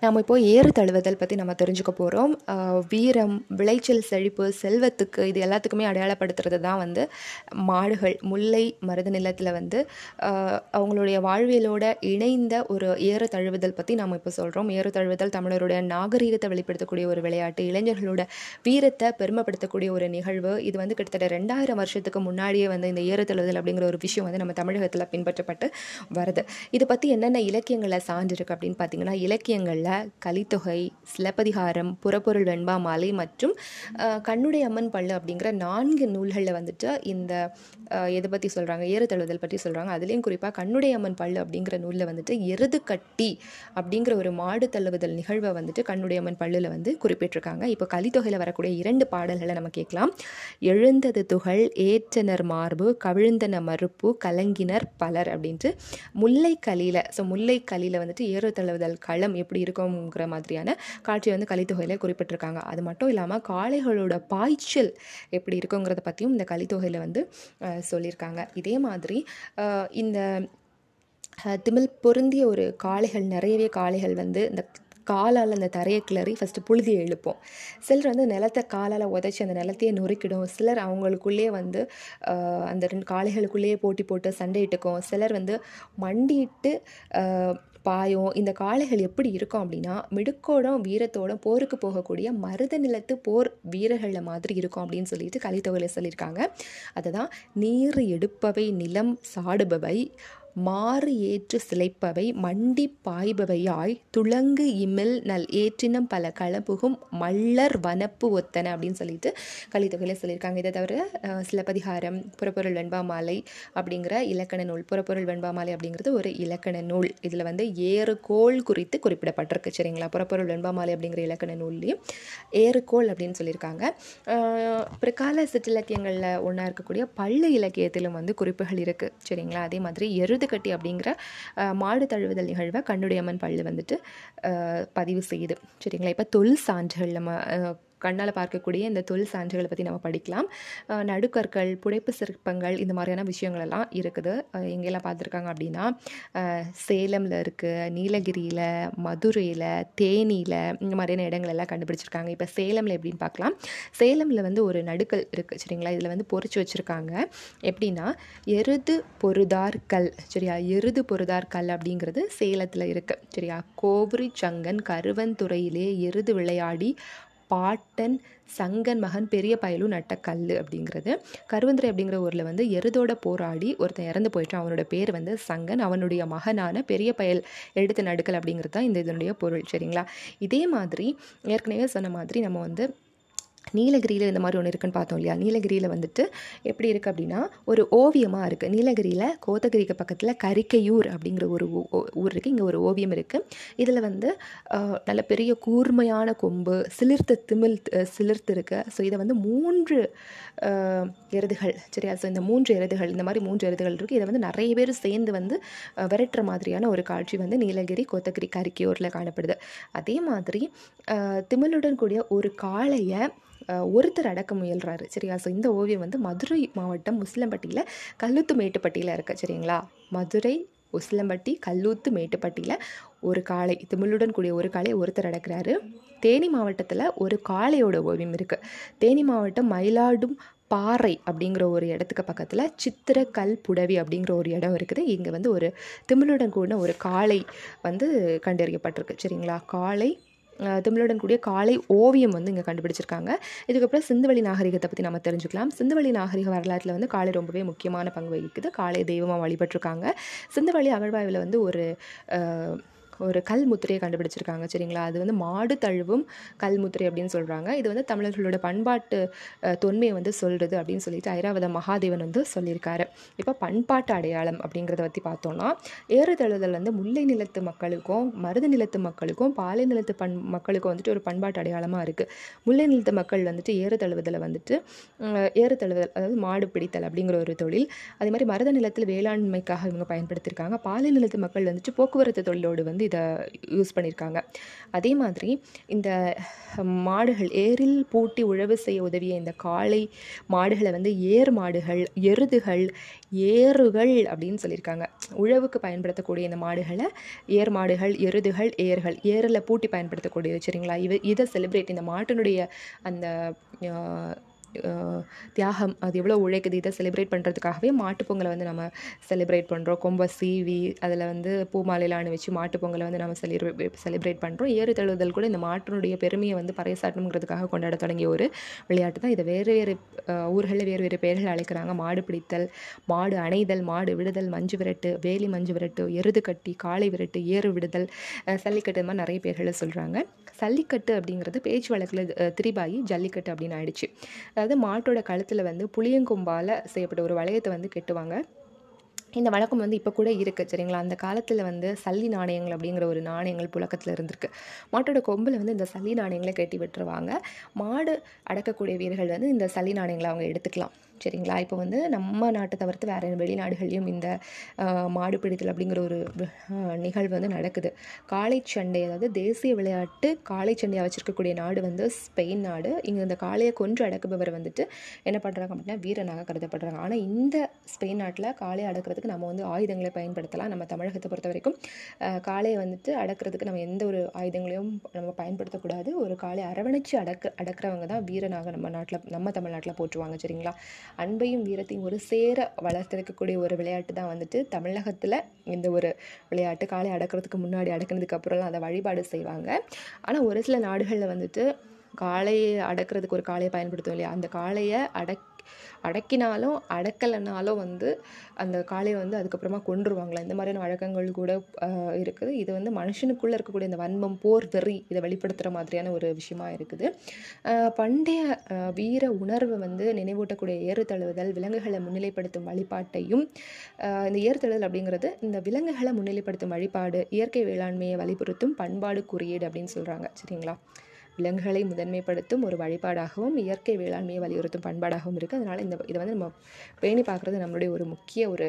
நாம் இப்போ ஏறு தழுவுதல் பற்றி நம்ம தெரிஞ்சுக்க போகிறோம் வீரம் விளைச்சல் செழிப்பு செல்வத்துக்கு இது எல்லாத்துக்குமே அடையாளப்படுத்துறது தான் வந்து மாடுகள் முல்லை மருத நிலத்தில் வந்து அவங்களுடைய வாழ்வியலோட இணைந்த ஒரு ஏறு தழுவுதல் பற்றி நாம் இப்போ சொல்கிறோம் ஏறு தழுவுதல் தமிழருடைய நாகரீகத்தை வெளிப்படுத்தக்கூடிய ஒரு விளையாட்டு இளைஞர்களோட வீரத்தை பெருமைப்படுத்தக்கூடிய ஒரு நிகழ்வு. இது வந்து கிட்டத்தட்ட ரெண்டாயிரம் வருஷத்துக்கு முன்னாடியே வந்து இந்த ஏறு தழுவுதல் அப்படிங்கிற ஒரு விஷயம் வந்து நம்ம தமிழகத்தில் பின்பற்றப்பட்டு வருது. இதை பற்றி என்னென்ன இலக்கியங்களை சார்ந்திருக்கு அப்படின்னு பார்த்தீங்கன்னா இலக்கியங்கள் இலக்கியங்களில் கலித்தொகை சிலப்பதிகாரம் புறப்பொருள் வெண்பா மாலை மற்றும் அஹ், கண்ணுடைய அம்மன் பள்ளு அப்படிங்கிற நான்கு நூல்களில் வந்துட்டு இந்த எதை பற்றி சொல்கிறாங்க ஏறுதழுதல் பற்றி சொல்கிறாங்க அதுலேயும் குறிப்பாக கண்ணுடைய அம்மன் பள்ளு அப்படிங்கிற நூலில் வந்துட்டு எருது கட்டி அப்படிங்கிற ஒரு மாடு தழுவுதல் நிகழ்வை வந்துட்டு கண்ணுடைய அம்மன் பள்ளில் வந்து குறிப்பிட்டிருக்காங்க. இப்போ கலித்தொகையில் வரக்கூடிய இரண்டு பாடல்களை நம்ம கேட்கலாம். எழுந்தது துகள் ஏற்றனர் மார்பு கவிழ்ந்தன மறுப்பு கலங்கினர் பலர் அப்படின்ட்டு முல்லை கலியில் ஸோ முல்லை கலியில் வந்துட்டு ஏறு தழுவுதல் களம் எப்படி இருக்கும் இருக்குங்கிற மாதிரியான காட்சியை வந்து கலித்தொகையில் குறிப்பிட்டிருக்காங்க. அது மட்டும் இல்லாமல் காளைகளோட பாய்ச்சல் எப்படி இருக்குங்கிறத பற்றியும் இந்த கலித்தொகையில் வந்து சொல்லியிருக்காங்க. இதே மாதிரி இந்த திமில் பொருந்திய ஒரு காளைகள் நிறையவே காளைகள் வந்து இந்த காலால் அந்த தரையை கிளறி ஃபஸ்ட்டு புழுதியை எழுப்போம். சிலர் வந்து நிலத்தை காலால் உதைச்சி அந்த நிலத்தையே நொறுக்கிடும். சிலர் அவங்களுக்குள்ளேயே வந்து அந்த ரெண்டு காளைகளுக்குள்ளேயே போட்டி போட்டு சண்டையிட்டுக்கும். சிலர் வந்து மண்டியிட்டு பாயும் இந்த காளைகள் எப்படி இருக்கும் அப்படின்னா மிடுக்கோடும் வீரத்தோடும் போருக்கு போகக்கூடிய மருத நிலத்து போர் வீரர்களை மாதிரி இருக்கும் அப்படின்னு சொல்லிட்டு கலித்தொகையில் சொல்லியிருக்காங்க. அதுதான் நீர் எடுப்பவை நிலம் சாடுபவை. மாறு ஏற்று சிலைப்பவை மண்டி பாய்பவையாய் துளங்கு இமில் நல் ஏற்றினம் பல களபுகும் மல்லர் வனப்பு ஒத்தன அப்படின்னு சொல்லிட்டு கலித்தொகையில் சொல்லியிருக்காங்க. இதை தவிர சிலப்பதிகாரம் புறப்பொருள் வெண்பாமாலை அப்படிங்கிற இலக்கண நூல் புறப்பொருள் வெண்பாமாலை அப்படிங்கிறது ஒரு இலக்கண நூல். இதில் வந்து ஏறுகோள் குறித்து குறிப்பிடப்பட்டிருக்கு. சரிங்களா? புறப்பொருள் வெண்பாமாலை அப்படிங்கிற இலக்கண நூல்லையும் ஏறுகோள் அப்படின்னு சொல்லியிருக்காங்க. அஹ், பிற்கால சிற்றிலக்கியங்களில் ஒன்றா இருக்கக்கூடிய பள்ளு இலக்கியத்திலும் வந்து குறிப்புகள் இருக்குது சரிங்களா? அதே மாதிரி எருதுகட்டி அப்படிங்கிற மாடு தழுவுதல் நிகழ்வை கண்ணுடையம்மன் பள்ளு வந்துட்டு பதிவு செய்யுது. சரிங்களா? இப்போ தொல் சான்றுகள் நம்ம கண்ணால் பார்க்கக்கூடிய இந்த தொல் சான்றுகளை பற்றி நம்ம படிக்கலாம். நடுக்கற்கள் புடைப்பு சிற்பங்கள் இந்த மாதிரியான விஷயங்கள் எல்லாம் இருக்குது எங்கெல்லாம் பார்த்துருக்காங்க அப்படின்னா சேலமில் இருக்குது நீலகிரியில் மதுரையில் தேனியில் இந்த மாதிரியான இடங்கள் எல்லாம் கண்டுபிடிச்சிருக்காங்க. இப்போ சேலமில் எப்படின்னு பார்க்கலாம். சேலமில் வந்து ஒரு நடுக்கல் இருக்குது சரிங்களா? இதில் வந்து பொறிச்சு வச்சுருக்காங்க. எப்படின்னா எருது பொருதார் கல் சரியா? எருது பொருதார் கல் அப்படிங்கிறது சேலத்தில் இருக்குது சரியா? கோபுரி சங்கன் கருவந்துறையிலே எருது விளையாடி பாட்டன் சங்கன் மகன் பெரிய பயலும் நட்ட கல் அப்படிங்கிறது. கருவந்துரை அப்படிங்கிற ஊரில் வந்து எருதோட போராடி ஒருத்தன் இறந்து போயிட்டான். அவனோட பேர் வந்து சங்கன். அவனுடைய மகனான பெரிய பயல் எடுத்த நடுக்கல் அப்படிங்கிறது தான் இந்த இதனுடைய பொருள். சரிங்களா? இதே மாதிரி ஏற்கனவே சொன்ன மாதிரி நம்ம வந்து நீலகிரியில் இந்த மாதிரி ஒன்று இருக்குன்னு பார்த்தோம் இல்லையா? நீலகிரியில் வந்துட்டு எப்படி இருக்குது அப்படின்னா ஒரு ஓவியமாக இருக்குது நீலகிரியில் கோத்தகிரிக்கு பக்கத்தில் கரிக்கையூர் அப்படிங்கிற ஒரு ஊர் இருக்குது இங்கே ஒரு ஓவியம் இருக்குது இதில் வந்து நல்ல பெரிய கூர்மையான கொம்பு சிலிர்த்து திமிழ் சிலிர்த்து இருக்கு. ஸோ இதை வந்து மூன்று எருதுகள் சரியா? ஸோ இந்த மூன்று எருதுகள் இந்த மாதிரி மூன்று எருதுகள் இருக்குது இதை வந்து நிறைய பேர் சேர்ந்து வந்து விரட்டுற மாதிரியான ஒரு காட்சி வந்து நீலகிரி கோத்தகிரி கரிக்கையூரில் காணப்படுது. அதே மாதிரி திமிழுடன் கூடிய ஒரு காளையை ஒருத்தர் அடக்க முயல்கிறாரு சரியா? ஸோ இந்த ஓவியம் வந்து மதுரை மாவட்டம் உசிலம்பட்டியில் கல்லுத்து மேட்டுப்பட்டியில் இருக்குது சரிங்களா? மதுரை உசிலம்பட்டி கல்லூத்து மேட்டுப்பட்டியில் ஒரு காளை திமிழுடன் கூடிய ஒரு காளை ஒருத்தர் அடக்கிறாரு. தேனி மாவட்டத்தில் ஒரு காளையோட ஓவியம் இருக்குது தேனி மாவட்டம் மயிலாடும் பாறை அப்படிங்கிற ஒரு இடத்துக்கு பக்கத்தில் சித்திர கல் புடவி அப்படிங்கிற ஒரு இடம் இருக்குது. இங்கே வந்து ஒரு திமிழுடன் கூடின ஒரு காளை வந்து கண்டறியப்பட்டிருக்கு. சரிங்களா? காளை திமிழுடன் கூடிய காளை ஓவியம் வந்து இங்கே கண்டுபிடிச்சிருக்காங்க. இதுக்கப்புறம் சிந்துவெளி நாகரிகத்தை பற்றி நம்ம தெரிஞ்சுக்கலாம். சிந்துவெளி நாகரிக வரலாற்றில் வந்து காளை ரொம்பவே முக்கியமான பங்கு வகிக்குது. காலை தெய்வமாக வழிபட்டிருக்காங்க. சிந்துவெளி அகழ்வாய்வில் வந்து ஒரு ஒரு கல் முத்திரையை கண்டுபிடிச்சிருக்காங்க சரிங்களா? அது வந்து மாடு தழுவும் கல் முத்திரை அப்படின்னு சொல்கிறாங்க இது வந்து தமிழர்களோட பண்பாட்டு தொன்மையை வந்து சொல்கிறது அப்படின்னு சொல்லிட்டு ஐராவத மகாதேவன் வந்து சொல்லியிருக்காரு. இப்போ பண்பாட்டு அடையாளம் அப்படிங்கிறத பற்றி பார்த்தோம்னா ஏறுதழுதல் வந்து முல்லை நிலத்து மக்களுக்கும் மருத நிலத்து மக்களுக்கும் பாலை நிலத்து பண் மக்களுக்கும் வந்துட்டு ஒரு பண்பாட்டு அடையாளமாக இருக்குது முல்லை நிலத்து மக்கள் வந்துட்டு ஏறு தழுவுதலை வந்துட்டு ஏறு தழுவுதல் அதாவது மாடு பிடித்தல் அப்படிங்கிற ஒரு தொழில். அதே மாதிரி மருத நிலத்தில் வேளாண்மைக்காக இவங்க பயன்படுத்தியிருக்காங்க. பாலை நிலத்து மக்கள் வந்துட்டு போக்குவரத்து தொழிலோடு வந்து இதை யூஸ் பண்ணியிருக்காங்க அதே மாதிரி இந்த மாடுகள் ஏரில் பூட்டி உழவு செய்ய உதவிய இந்த காளை மாடுகளை வந்து ஏர் மாடுகள் எருதுகள் ஏறுகள் அப்படின்னு சொல்லியிருக்காங்க உழவுக்கு பயன்படுத்தக்கூடிய இந்த மாடுகளை ஏர் மாடுகள் எருதுகள் ஏர்கள் ஏரில் பூட்டி பயன்படுத்தக்கூடியது சரிங்களா? இவ இதை செலிப்ரேட் இந்த மாட்டினுடைய அந்த தியாகம் அது எவ்வளோ உழைக்குது இதை செலிப்ரேட் பண்ணுறதுக்காகவே மாட்டுப்பொங்கலை வந்து நம்ம செலிப்ரேட் பண்ணுறோம் கொம்ப சீவி அதில் வந்து பூ மாலையெல்லாம் வச்சு மாட்டுப்பொங்கலை வந்து நம்ம செலிப்ரே செலிப்ரேட் பண்ணுறோம் ஏறு தழுவுதல் கூட இந்த மாட்டினுடைய பெருமையை வந்து பறைசாட்டணுங்கிறதுக்காக கொண்டாட தொடங்கிய ஒரு விளையாட்டு தான். இதை வேறு வேறு ஊர்களில் வேறு வேறு பெயர்கள் அழைக்கிறாங்க. மாடு பிடித்தல் மாடு அணைதல் மாடு விடுதல் மஞ்சு விரட்டு வேலி மஞ்சு விரட்டு எருது கட்டி காளை விரட்டு ஏறு விடுதல் சல்லிக்கட்டு இந்த மாதிரி நிறைய பேர்களை சொல்கிறாங்க சல்லிக்கட்டு அப்படிங்கிறது பேச்சு வழக்கில் திரிபாயி ஜல்லிக்கட்டு அப்படின்னு ஆயிடுச்சு. அதாவது மாட்டோட கழுத்தில் வந்து புளியங்கொம்பால் செய்யப்பட்ட ஒரு வளையத்தை வந்து கெட்டுவாங்க. இந்த வழக்கம் வந்து இப்போ கூட இருக்குது சரிங்களா? அந்த காலத்தில் வந்து சல்லி நாணயங்கள் அப்படிங்கிற ஒரு நாணயங்கள் புழக்கத்தில் இருந்திருக்கு. மாட்டோட கொம்பில் வந்து இந்த சல்லி நாணயங்களை கட்டி விட்டுருவாங்க. மாடு அடக்கக்கூடிய வீரர்கள் வந்து இந்த சல்லி நாணயங்களை அவங்க எடுத்துக்கலாம். சரிங்களா? இப்போ வந்து நம்ம நாட்டை தவிர்த்து வேறு வெளிநாடுகள்லையும் இந்த மாடு பிடித்தல் அப்படிங்கிற ஒரு நிகழ்வு வந்து நடக்குது. காளை சண்டை அதாவது தேசிய விளையாட்டு காளை சண்டையாக வச்சுருக்கக்கூடிய நாடு வந்து ஸ்பெயின் நாடு. இங்கே இந்த காளையை கொன்று அடக்குபவர் வந்துட்டு என்ன பண்ணுறாங்க அப்படின்னா வீரனாக கருதப்படுறாங்க. ஆனால் இந்த ஸ்பெயின் நாட்டில் காளையை அடக்கிறதுக்கு நம்ம வந்து ஆயுதங்களை பயன்படுத்தலாம். நம்ம தமிழகத்தை பொறுத்த வரைக்கும் காளையை வந்துட்டு அடக்கிறதுக்கு நம்ம எந்த ஒரு ஆயுதங்களையும் நம்ம பயன்படுத்தக்கூடாது. ஒரு காளை அரவணைச்சு அடக்க அடக்கிறவங்க தான் வீரனாக நம்ம நாட்டில் நம்ம தமிழ்நாட்டில் போற்றுவாங்க சரிங்களா? அன்பையும் வீரத்தையும் ஒரு சேர வளர்த்தெடுக்கக்கூடிய ஒரு விளையாட்டு தான் வந்துட்டு தமிழகத்தில் இந்த ஒரு விளையாட்டு. காலை அடக்கிறதுக்கு முன்னாடி அடக்கினதுக்கு அப்புறம்லாம் அதை வழிபாடு செய்வாங்க. ஆனால் ஒரு சில நாடுகளில் வந்துட்டு காளையை அடக்கிறதுக்கு ஒரு காளையை பயன்படுத்தும் இல்லையா? அந்த காளையை அடக் அடக்கினாலும் அடக்கலைனாலும் வந்து அந்த காளையை வந்து அதுக்கப்புறமா கொன்றுவாங்களா இந்த மாதிரியான வழக்கங்கள் கூட இருக்குது. இது வந்து மனுஷனுக்குள்ளே இருக்கக்கூடிய இந்த வன்மம் போர் வெறி இதை வெளிப்படுத்துகிற மாதிரியான ஒரு விஷயமா இருக்குது. பண்டைய வீர உணர்வை வந்து நினைவூட்டக்கூடிய ஏறுதழுவுதல் விலங்குகளை முன்னிலைப்படுத்தும் வழிபாட்டையும் இந்த ஏறுதழுதல் அப்படிங்கிறது இந்த விலங்குகளை முன்னிலைப்படுத்தும் வழிபாடு இயற்கை வேளாண்மையை வலியுறுத்தும் பண்பாடு குறியீடு அப்படின்னு சொல்கிறாங்க சரிங்களா? விலங்குகளை முதன்மைப்படுத்தும் ஒரு வழிபாடாகவும் இயற்கை வேளாண்மையை வலியுறுத்தும் பண்பாடாகவும் இருக்குது அதனால் இந்த இதை வந்து நம்ம பேணி பார்க்குறது நம்மளுடைய ஒரு முக்கிய ஒரு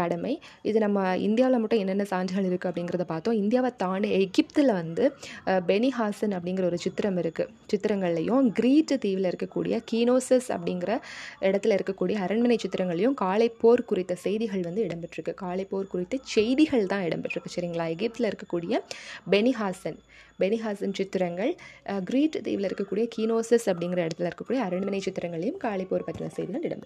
கடமை. இது நம்ம இந்தியாவில் மட்டும் என்னென்ன சான்றுகள் இருக்குது அப்படிங்கிறத பார்த்தோம். இந்தியாவை தாண்டி எகிப்தில் வந்து பெனிஹாசன் அப்படிங்கிற ஒரு சித்திரம் இருக்குது சித்திரங்கள்லையும் கிரீட் தீவில் இருக்கக்கூடிய கீனோசஸ் அப்படிங்கிற இடத்துல இருக்கக்கூடிய அரண்மனை சித்திரங்களையும் காலை போர் குறித்த செய்திகள் வந்து இடம்பெற்றிருக்கு. காலை போர் குறித்த செய்திகள் தான் இடம்பெற்றிருக்கு. சரிங்களா? எகிப்தில் இருக்கக்கூடிய பெனிஹாசன். பெனிஹாசன் சித்திரங்கள் கிரீட் தீவில் இருக்கக்கூடிய கீனோசஸ் அப்படிங்கிற இடத்துல இருக்கக்கூடிய அரண்மனை சித்திரங்களையும் காலை பற்றின செய்திகள் இடம்